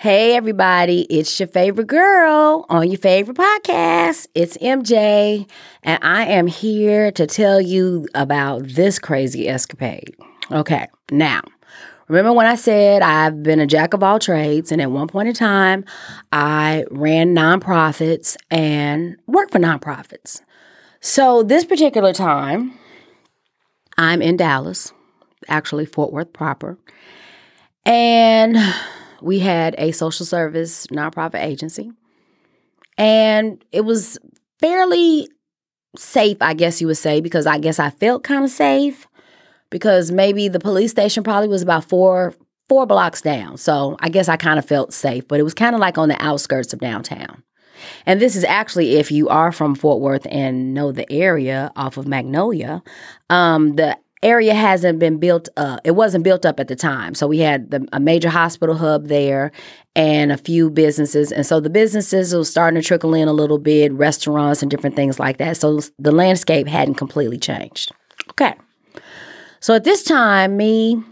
Hey, everybody, it's your favorite girl on your favorite podcast. It's MJ, and I am here to tell you about this crazy escapade. Okay, now, remember when I said I've been a jack of all trades, and at one point in time, I ran nonprofits and worked for nonprofits. So, this particular time, I'm in Dallas, actually, Fort Worth proper, and we had a social service nonprofit agency. And it was fairly safe, I guess you would say, because I guess I felt kind of safe because maybe the police station probably was about four four blocks down. So I guess I kind of felt safe, but it was kind of like on the outskirts of downtown. And this is actually if you are from Fort Worth and know the area off of Magnolia, um, the area hasn't been built up. It wasn't built up at the time. So we had the, a major hospital hub there and a few businesses. And so the businesses were starting to trickle in a little bit, restaurants and different things like that. So the landscape hadn't completely changed. Okay. So at this time, me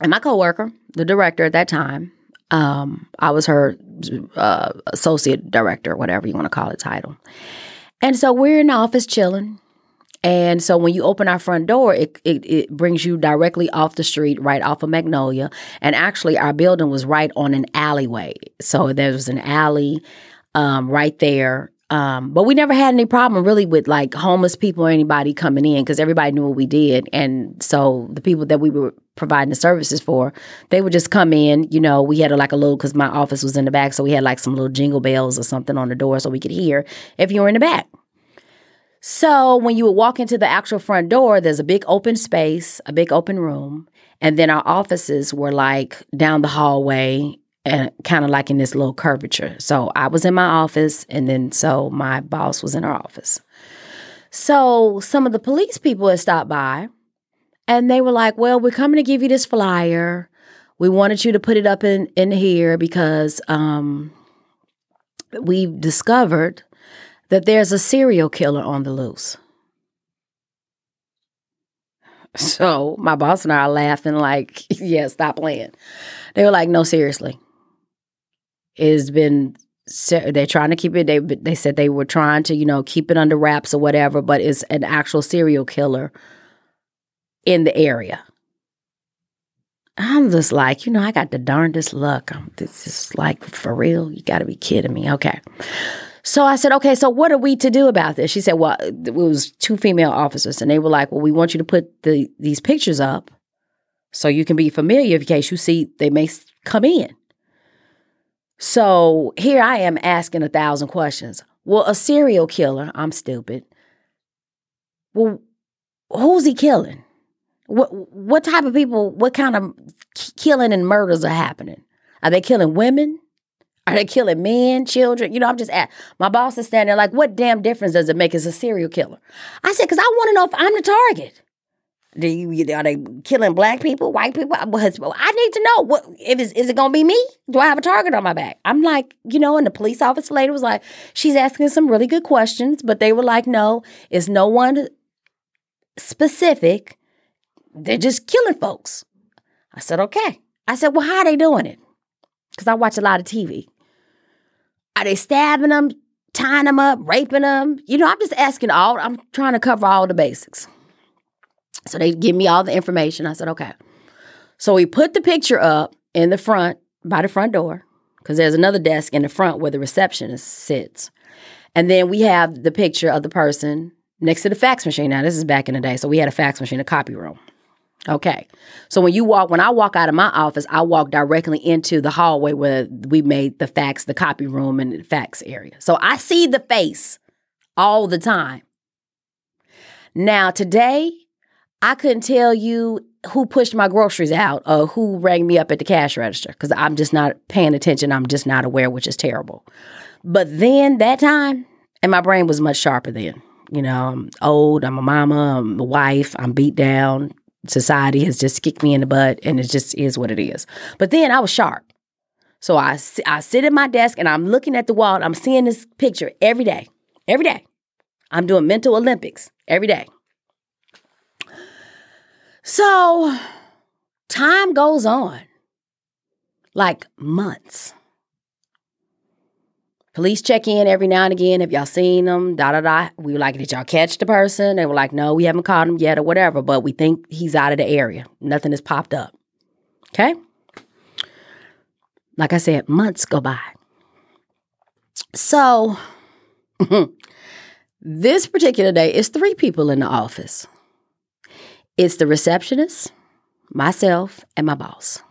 and my coworker, the director at that time, um, I was her uh, associate director, whatever you want to call it title. And so we're in the office chilling and so when you open our front door, it, it, it, brings you directly off the street, right off of Magnolia. And actually, our building was right on an alleyway. So there was an alley um, right there. Um, but we never had any problem really with like homeless people or anybody coming in because everybody knew what we did. And so the people that we were providing the services for, they would just come in. You know, we had a, like a little, because my office was in the back. So we had like some little jingle bells or something on the door so we could hear if you were in the back. So when you would walk into the actual front door, there's a big open space, a big open room, and then our offices were like down the hallway and kind of like in this little curvature. So I was in my office, and then so my boss was in her office. So some of the police people had stopped by, and they were like, "Well, we're coming to give you this flyer. We wanted you to put it up in in here because um, we've discovered." That there's a serial killer on the loose. So my boss and I are laughing, like, yeah, stop playing. They were like, no, seriously. It's been, they're trying to keep it, they, they said they were trying to, you know, keep it under wraps or whatever, but it's an actual serial killer in the area. I'm just like, you know, I got the darndest luck. I'm, this is like, for real, you got to be kidding me. Okay. So I said, okay, so what are we to do about this? She said, well, it was two female officers, and they were like, well, we want you to put the these pictures up so you can be familiar in case you see they may come in. So here I am asking a thousand questions. Well, a serial killer, I'm stupid. Well, who's he killing? What what type of people, what kind of killing and murders are happening? Are they killing women? Are they killing men, children? You know, I'm just at my boss is standing there like, what damn difference does it make as a serial killer? I said, because I want to know if I'm the target. Do you, are they killing black people, white people? I need to know what if it's, is it going to be me? Do I have a target on my back? I'm like, you know, and the police officer later was like, she's asking some really good questions, but they were like, no, it's no one specific. They're just killing folks. I said, okay. I said, well, how are they doing it? Because I watch a lot of TV. Are they stabbing them, tying them up, raping them? You know, I'm just asking all, I'm trying to cover all the basics. So they give me all the information. I said, okay. So we put the picture up in the front by the front door because there's another desk in the front where the receptionist sits. And then we have the picture of the person next to the fax machine. Now, this is back in the day. So we had a fax machine, a copy room. Okay. So when you walk, when I walk out of my office, I walk directly into the hallway where we made the fax, the copy room, and the fax area. So I see the face all the time. Now, today, I couldn't tell you who pushed my groceries out or who rang me up at the cash register because I'm just not paying attention. I'm just not aware, which is terrible. But then that time, and my brain was much sharper then. You know, I'm old, I'm a mama, I'm a wife, I'm beat down, society has just kicked me in the butt and it just is what it is. But then I was sharp. So I, I sit at my desk and I'm looking at the wall. I'm seeing this picture every day. Every day. I'm doing mental Olympics every day. So time goes on. like months. Police check in every now and again. Have y'all seen them? Da da da. We were like, did y'all catch the person? They were like, no, we haven't caught him yet or whatever, but we think he's out of the area. Nothing has popped up. Okay? Like I said, months go by. So, this particular day is three people in the office it's the receptionist, myself, and my boss.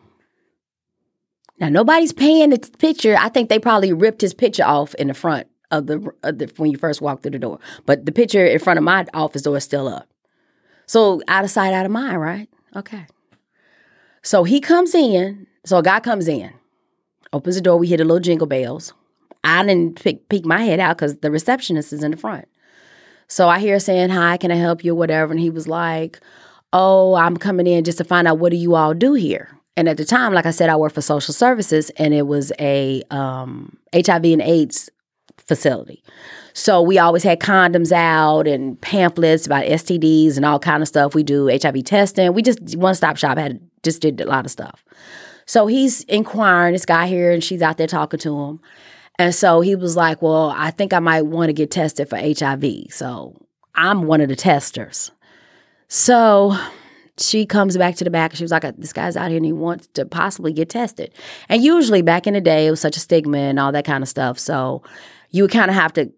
Now nobody's paying the picture. I think they probably ripped his picture off in the front of the, of the when you first walk through the door. But the picture in front of my office door is still up. So out of sight, out of mind, right? Okay. So he comes in. So a guy comes in, opens the door. We hit a little jingle bells. I didn't peek my head out because the receptionist is in the front. So I hear saying, "Hi, can I help you?" Whatever, and he was like, "Oh, I'm coming in just to find out what do you all do here." And at the time, like I said, I worked for social services and it was a um, HIV and AIDS facility. So we always had condoms out and pamphlets about STDs and all kind of stuff. We do HIV testing. We just one stop shop had just did a lot of stuff. So he's inquiring this guy here and she's out there talking to him. And so he was like, Well, I think I might want to get tested for HIV. So I'm one of the testers. So she comes back to the back and she was like, This guy's out here and he wants to possibly get tested. And usually back in the day, it was such a stigma and all that kind of stuff. So you would kind of have to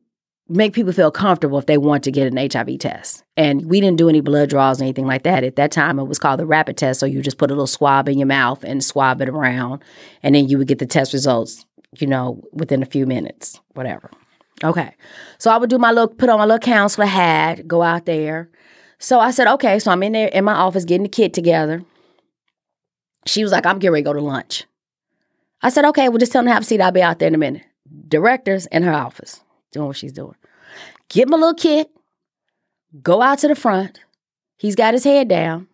make people feel comfortable if they want to get an HIV test. And we didn't do any blood draws or anything like that. At that time, it was called the rapid test. So you just put a little swab in your mouth and swab it around. And then you would get the test results, you know, within a few minutes, whatever. Okay. So I would do my little, put on my little counselor hat, go out there. So I said, okay. So I'm in there in my office getting the kit together. She was like, I'm getting ready to go to lunch. I said, okay, well, just tell them to have a seat. I'll be out there in a minute. Director's in her office doing what she's doing. Get my little kit, go out to the front. He's got his head down.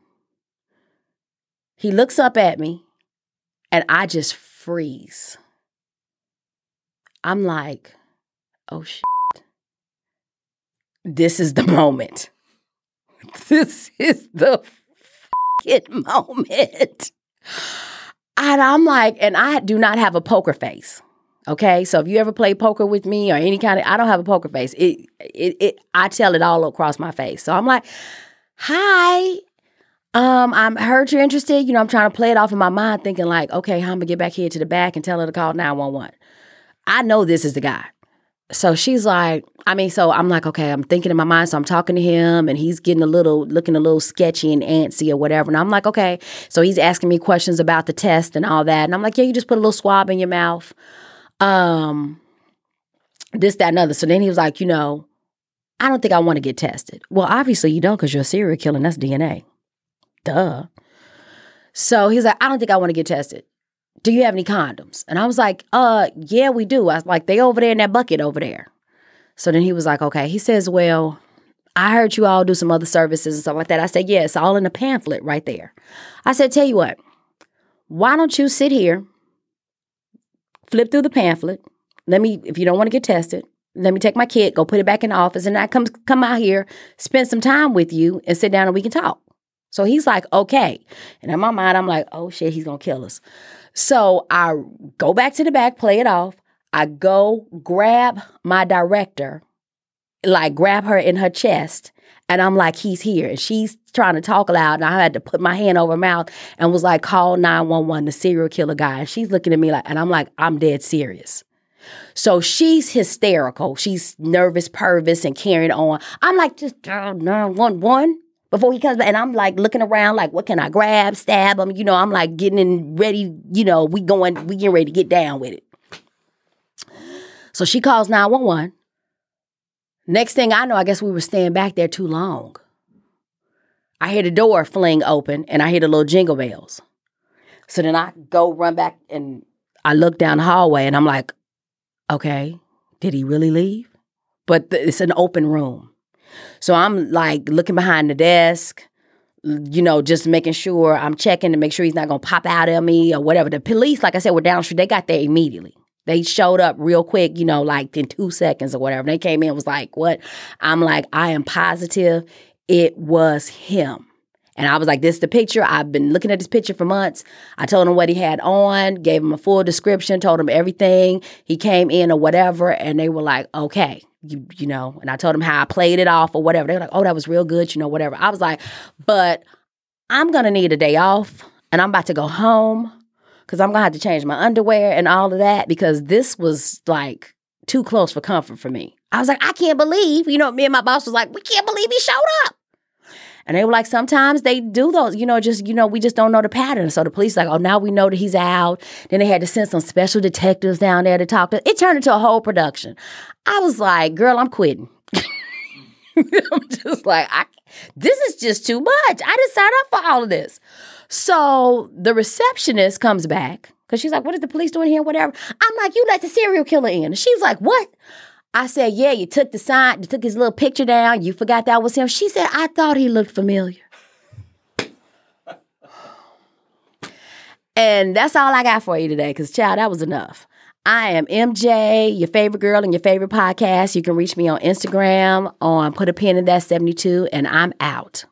He looks up at me, and I just freeze. I'm like, oh shit. This is the moment. This is the fucking moment. And I'm like, and I do not have a poker face. Okay, so if you ever play poker with me or any kind of, I don't have a poker face. It, it, it, I tell it all across my face. So I'm like, "Hi, um, I'm heard you're interested. You know, I'm trying to play it off in my mind, thinking like, okay, am gonna get back here to the back and tell her to call 911? I know this is the guy. So she's like, I mean, so I'm like, okay, I'm thinking in my mind. So I'm talking to him and he's getting a little, looking a little sketchy and antsy or whatever. And I'm like, okay. So he's asking me questions about the test and all that. And I'm like, yeah, you just put a little swab in your mouth um, this, that, and other. So then he was like, you know, I don't think I want to get tested. Well, obviously you don't because you're a serial killer and that's DNA. Duh. So he's like, I don't think I want to get tested. Do you have any condoms? And I was like, uh, yeah, we do. I was like, they over there in that bucket over there. So then he was like, okay. He says, well, I heard you all do some other services and stuff like that. I said, yeah, it's all in the pamphlet right there. I said, tell you what, why don't you sit here flip through the pamphlet. Let me, if you don't want to get tested, let me take my kit, go put it back in the office, and I come come out here, spend some time with you, and sit down and we can talk. So he's like, okay. And in my mind, I'm like, oh shit, he's gonna kill us. So I go back to the back, play it off. I go grab my director, like grab her in her chest, and I'm like, he's here. And she's trying to talk loud. And I had to put my hand over her mouth and was like, call 911, the serial killer guy. And she's looking at me like, and I'm like, I'm dead serious. So she's hysterical. She's nervous, pervous, and carrying on. I'm like, just uh, 911 before he comes back. And I'm like looking around, like, what can I grab, stab him? You know, I'm like getting in ready, you know, we going, we getting ready to get down with it. So she calls 911. Next thing I know, I guess we were staying back there too long. I hear the door fling open and I hear the little jingle bells. So then I go run back and I look down the hallway and I'm like, okay, did he really leave? But it's an open room. So I'm like looking behind the desk, you know, just making sure I'm checking to make sure he's not gonna pop out at me or whatever. The police, like I said, were down the street. They got there immediately. They showed up real quick, you know, like in two seconds or whatever. They came in was like, what? I'm like, I am positive it was him. And I was like, this is the picture. I've been looking at this picture for months. I told him what he had on, gave him a full description, told him everything. He came in or whatever, and they were like, okay, you, you know, and I told him how I played it off or whatever. They were like, oh, that was real good, you know, whatever. I was like, but I'm gonna need a day off and I'm about to go home because I'm gonna have to change my underwear and all of that because this was like too close for comfort for me. I was like, I can't believe, you know, me and my boss was like, we can't believe he showed up. And they were like, sometimes they do those, you know, just, you know, we just don't know the pattern. So the police like, oh, now we know that he's out. Then they had to send some special detectives down there to talk to. It turned into a whole production. I was like, girl, I'm quitting. I'm just like, I, this is just too much. I didn't sign up for all of this. So the receptionist comes back because she's like, what is the police doing here? Whatever. I'm like, you let the serial killer in. And she's like, what? I said, yeah, you took the sign, you took his little picture down, you forgot that was him. She said, I thought he looked familiar. and that's all I got for you today, because, child, that was enough. I am MJ, your favorite girl and your favorite podcast. You can reach me on Instagram on Put a Pin in That 72, and I'm out.